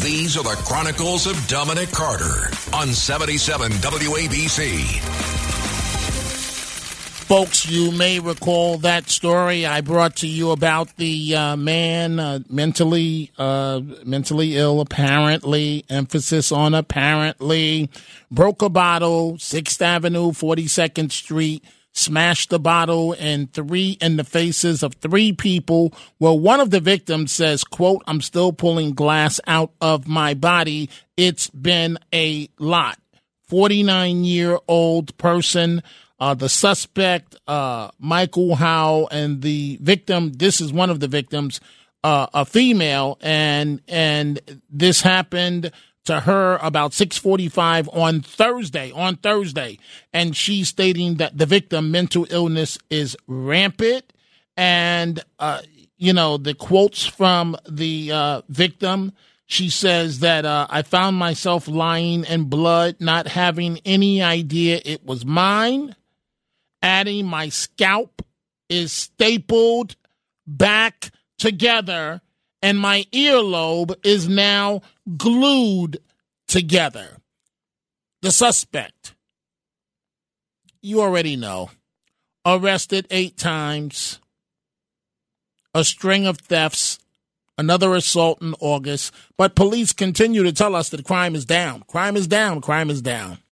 These are the Chronicles of Dominic Carter on 77 WABC. Folks, you may recall that story I brought to you about the uh, man uh, mentally uh, mentally ill, apparently, emphasis on apparently, broke a bottle, 6th Avenue, 42nd Street, smashed the bottle in three in the faces of three people. Well, one of the victims says, quote, I'm still pulling glass out of my body. It's been a lot. 49 year old person uh, the suspect, uh, Michael Howe, and the victim. This is one of the victims, uh, a female, and and this happened to her about 6:45 on Thursday. On Thursday, and she's stating that the victim mental illness is rampant, and uh, you know the quotes from the uh, victim. She says that uh, I found myself lying in blood, not having any idea it was mine adding my scalp is stapled back together and my earlobe is now glued together. The suspect, you already know, arrested eight times, a string of thefts, another assault in August, but police continue to tell us that crime is down. Crime is down. Crime is down.